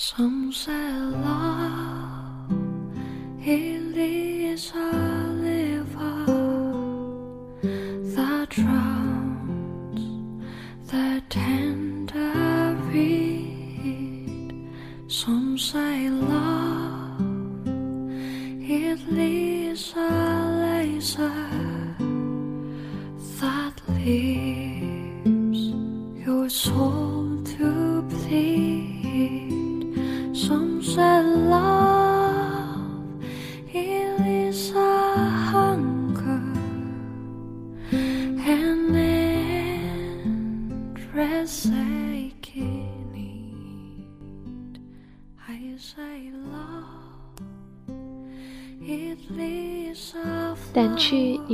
Some say love it is a river that drowns the tender reed. Some say love it is a laser that leaves your soul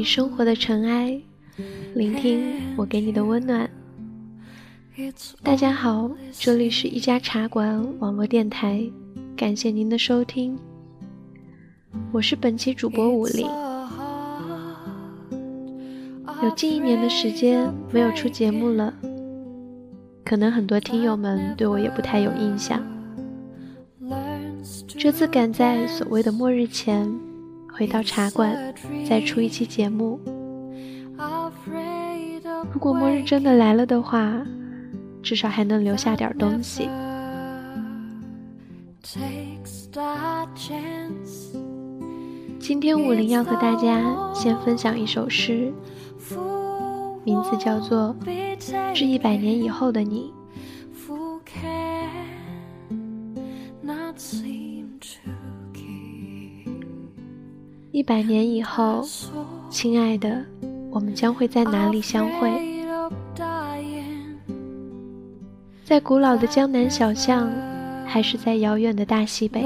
生活的尘埃，聆听我给你的温暖。大家好，这里是一家茶馆网络电台，感谢您的收听，我是本期主播武林。有近一年的时间没有出节目了，可能很多听友们对我也不太有印象。这次赶在所谓的末日前回到茶馆，再出一期节目。如果末日真的来了的话，至少还能留下点东西。今天武林要和大家先分享一首诗，名字叫做《致一百年以后的你》。一百年以后，亲爱的，我们将会在哪里相会？在古老的江南小巷，还是在遥远的大西北？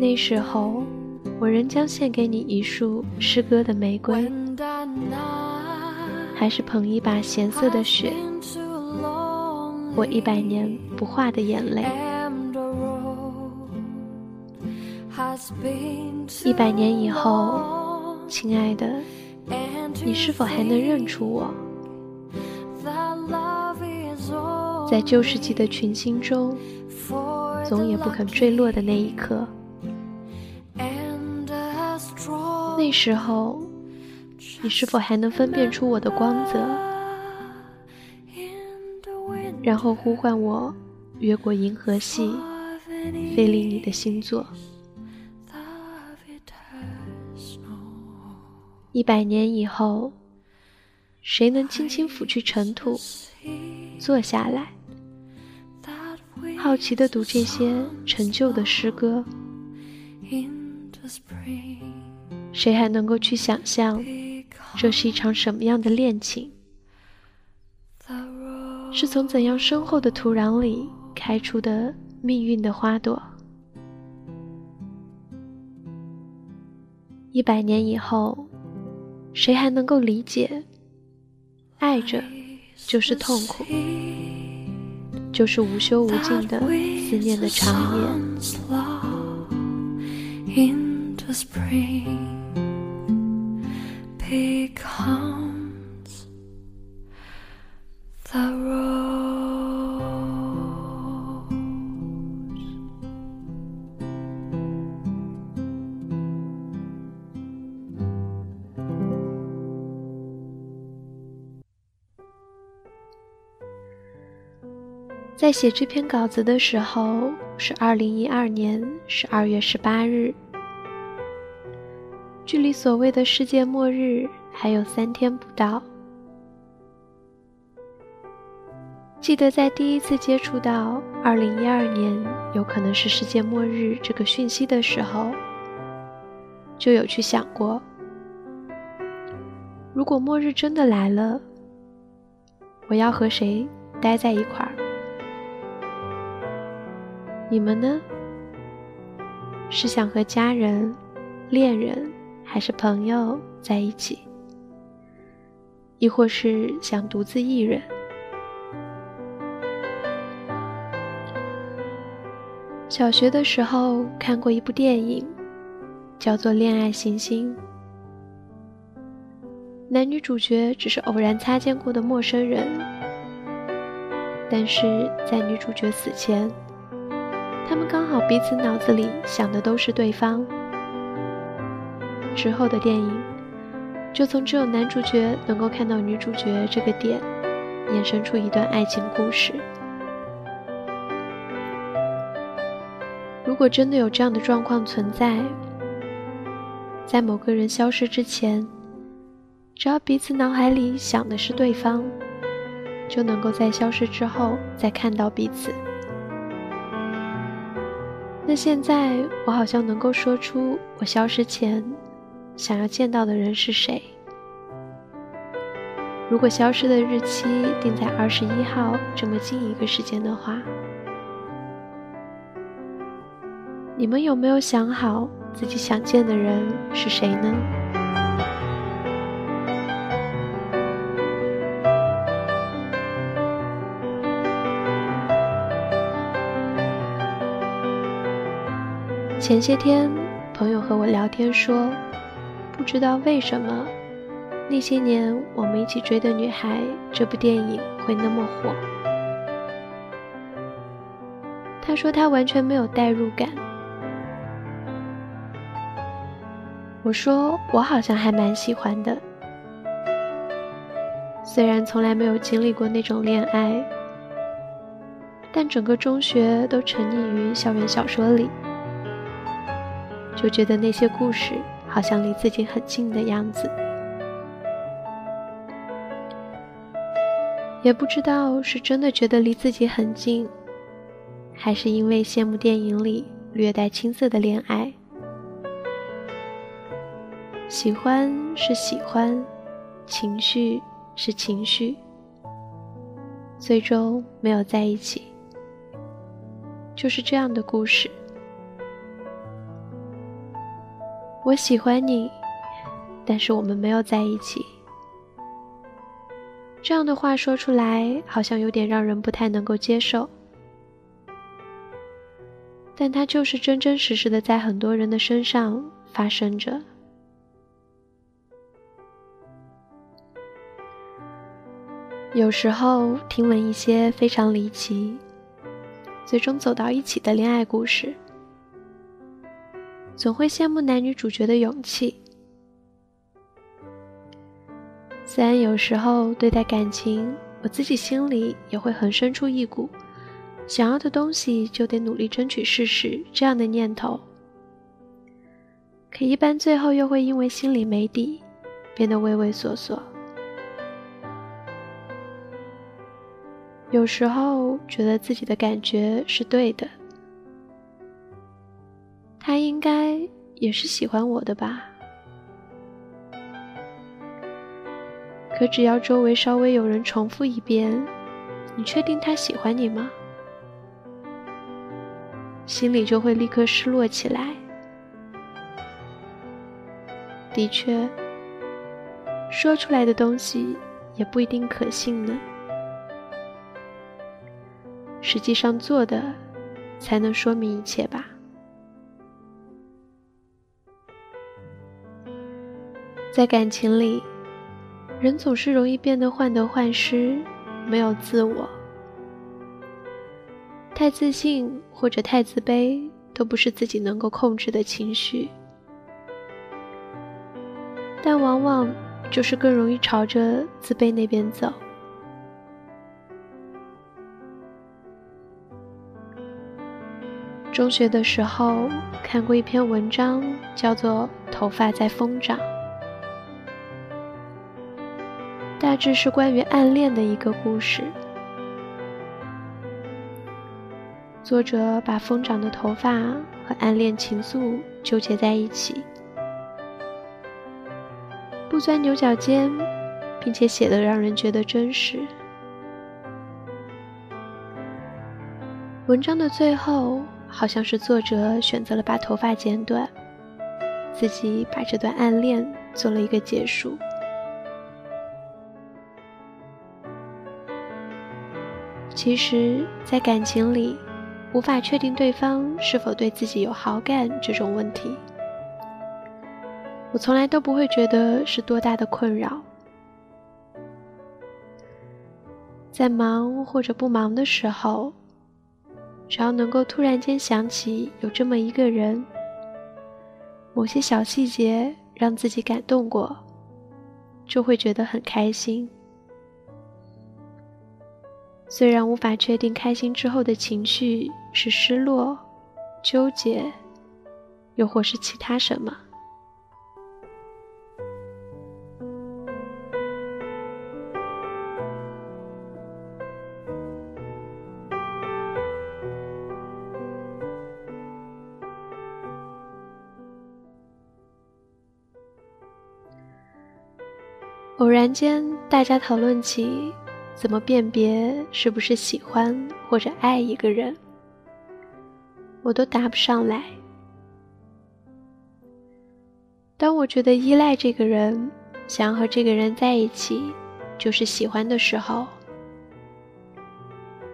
那时候，我仍将献给你一束诗歌的玫瑰，还是捧一把咸涩的雪，我一百年不化的眼泪。一百年以后，亲爱的，你是否还能认出我？在旧世纪的群星中，总也不肯坠落的那一刻。那时候，你是否还能分辨出我的光泽，然后呼唤我越过银河系，飞离你的星座？一百年以后，谁能轻轻抚去尘土，坐下来，好奇地读这些陈旧的诗歌？谁还能够去想象，这是一场什么样的恋情？是从怎样深厚的土壤里开出的命运的花朵？一百年以后，谁还能够理解，爱着就是痛苦，就是无休无尽的思念的长夜？在写这篇稿子的时候是二零一二年十二月十八日，距离所谓的世界末日还有三天不到。记得在第一次接触到二零一二年有可能是世界末日这个讯息的时候，就有去想过，如果末日真的来了，我要和谁待在一块儿？你们呢？是想和家人、恋人还是朋友在一起？亦或是想独自一人？小学的时候看过一部电影，叫做《恋爱行星》。男女主角只是偶然擦肩过的陌生人，但是在女主角死前，他们刚好彼此脑子里想的都是对方。之后的电影，就从只有男主角能够看到女主角这个点，衍生出一段爱情故事。如果真的有这样的状况存在，在某个人消失之前，只要彼此脑海里想的是对方，就能够在消失之后再看到彼此。那现在我好像能够说出我消失前。想要见到的人是谁？如果消失的日期定在二十一号这么近一个时间的话，你们有没有想好自己想见的人是谁呢？前些天，朋友和我聊天说。不知道为什么，那些年我们一起追的女孩，这部电影会那么火。他说他完全没有代入感。我说我好像还蛮喜欢的，虽然从来没有经历过那种恋爱，但整个中学都沉溺于校园小说里，就觉得那些故事。好像离自己很近的样子，也不知道是真的觉得离自己很近，还是因为羡慕电影里略带青涩的恋爱。喜欢是喜欢，情绪是情绪，最终没有在一起，就是这样的故事。我喜欢你，但是我们没有在一起。这样的话说出来，好像有点让人不太能够接受，但它就是真真实实的在很多人的身上发生着。有时候听闻一些非常离奇，最终走到一起的恋爱故事。总会羡慕男女主角的勇气。虽然有时候对待感情，我自己心里也会横生出一股想要的东西就得努力争取试试这样的念头，可一般最后又会因为心里没底，变得畏畏缩缩。有时候觉得自己的感觉是对的。应该也是喜欢我的吧？可只要周围稍微有人重复一遍，“你确定他喜欢你吗？”心里就会立刻失落起来。的确，说出来的东西也不一定可信呢。实际上做的，才能说明一切吧。在感情里，人总是容易变得患得患失，没有自我。太自信或者太自卑，都不是自己能够控制的情绪，但往往就是更容易朝着自卑那边走。中学的时候看过一篇文章，叫做《头发在疯长》。致是关于暗恋的一个故事。作者把疯长的头发和暗恋情愫纠结在一起，不钻牛角尖，并且写的让人觉得真实。文章的最后，好像是作者选择了把头发剪短，自己把这段暗恋做了一个结束。其实，在感情里，无法确定对方是否对自己有好感这种问题，我从来都不会觉得是多大的困扰。在忙或者不忙的时候，只要能够突然间想起有这么一个人，某些小细节让自己感动过，就会觉得很开心。虽然无法确定开心之后的情绪是失落、纠结，又或是其他什么。偶然间，大家讨论起怎么辨别是不是喜欢或者爱一个人，我都答不上来。当我觉得依赖这个人，想要和这个人在一起就是喜欢的时候，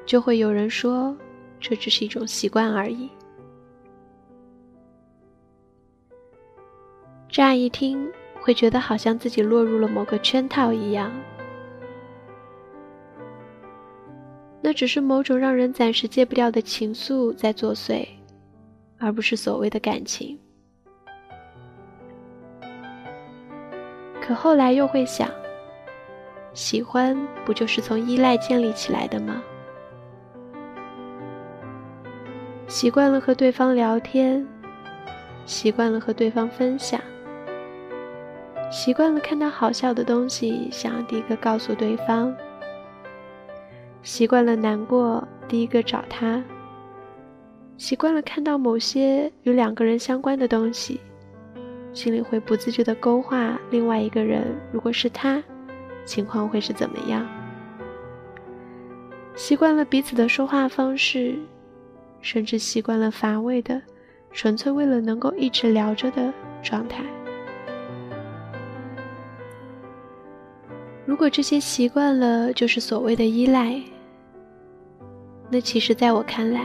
就会有人说这只是一种习惯而已。乍一听。会觉得好像自己落入了某个圈套一样，那只是某种让人暂时戒不掉的情愫在作祟，而不是所谓的感情。可后来又会想，喜欢不就是从依赖建立起来的吗？习惯了和对方聊天，习惯了和对方分享。习惯了看到好笑的东西，想要第一个告诉对方；习惯了难过，第一个找他；习惯了看到某些与两个人相关的东西，心里会不自觉的勾画另外一个人，如果是他，情况会是怎么样？习惯了彼此的说话方式，甚至习惯了乏味的、纯粹为了能够一直聊着的状态。如果这些习惯了就是所谓的依赖，那其实在我看来，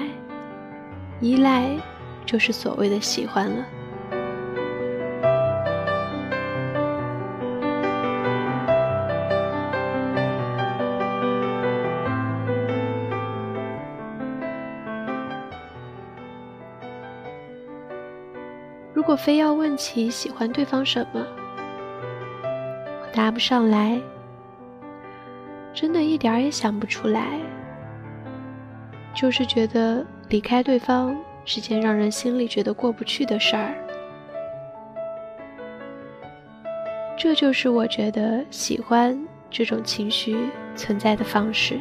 依赖就是所谓的喜欢了。如果非要问起喜欢对方什么，我答不上来。真的一点儿也想不出来，就是觉得离开对方是件让人心里觉得过不去的事儿。这就是我觉得喜欢这种情绪存在的方式。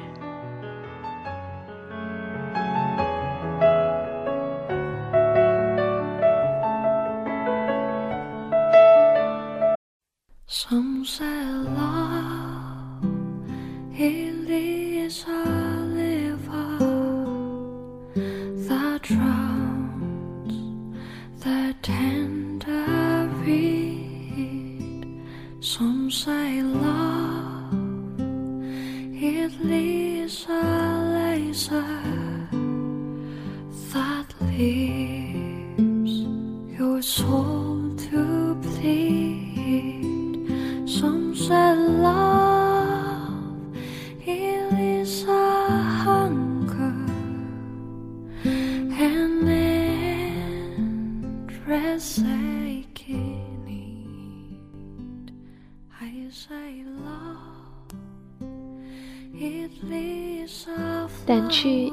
掸去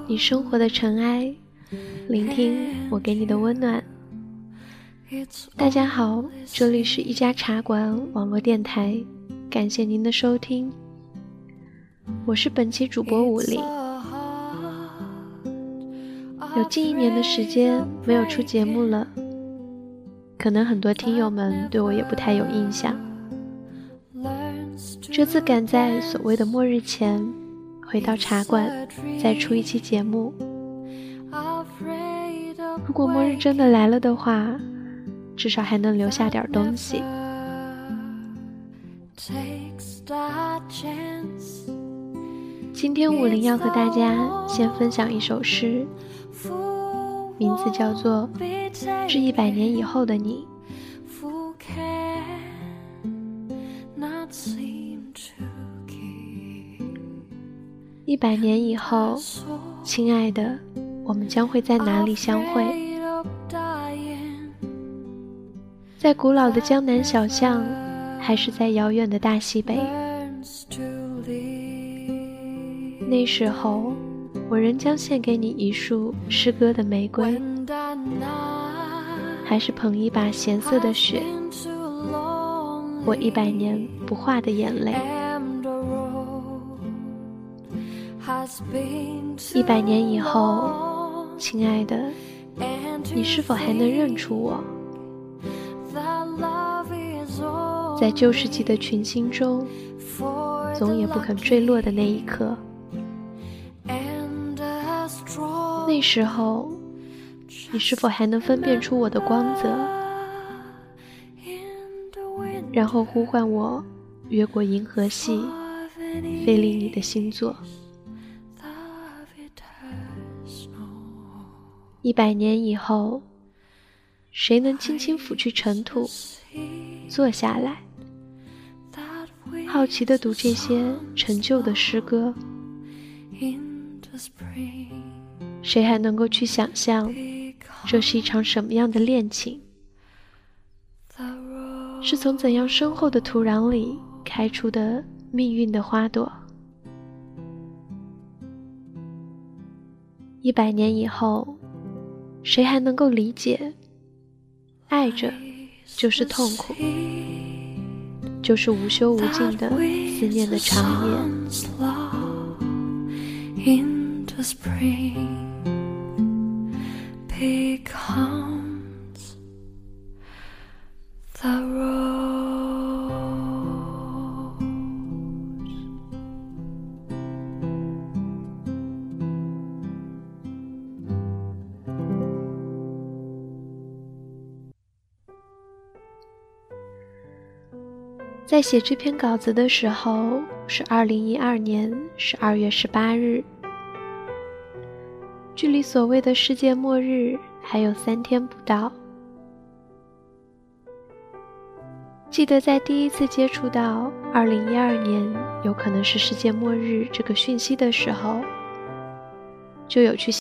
你生活的尘埃，聆听我给你的温暖。大家好，这里是一家茶馆网络电台，感谢您的收听，我是本期主播武林。有近一年的时间没有出节目了，可能很多听友们对我也不太有印象。这次赶在所谓的末日前回到茶馆，再出一期节目。如果末日真的来了的话，至少还能留下点东西。今天武林要和大家先分享一首诗。名字叫做《致一百年以后的你》。一百年以后，亲爱的，我们将会在哪里相会？在古老的江南小巷，还是在遥远的大西北？那时候，我仍将献给你一束诗歌的玫瑰，还是捧一把咸涩的雪？我一百年不化的眼泪。一百年以后，亲爱的，你是否还能认出我？在旧世纪的群星中，总也不肯坠落的那一刻。那时候，你是否还能分辨出我的光泽？然后呼唤我，越过银河系，飞离你的星座。一百年以后，谁能轻轻抚去尘土，坐下来，好奇的读这些陈旧的诗歌？谁还能够去想象，这是一场什么样的恋情？是从怎样深厚的土壤里开出的命运的花朵？一百年以后，谁还能够理解，爱着就是痛苦，就是无休无尽的思念的长夜。在写这篇稿子的时候，是二零一二年十二月十八日。距离所谓的世界末日还有三天不到。记得在第一次接触到二零一二年有可能是世界末日这个讯息的时候，就有去。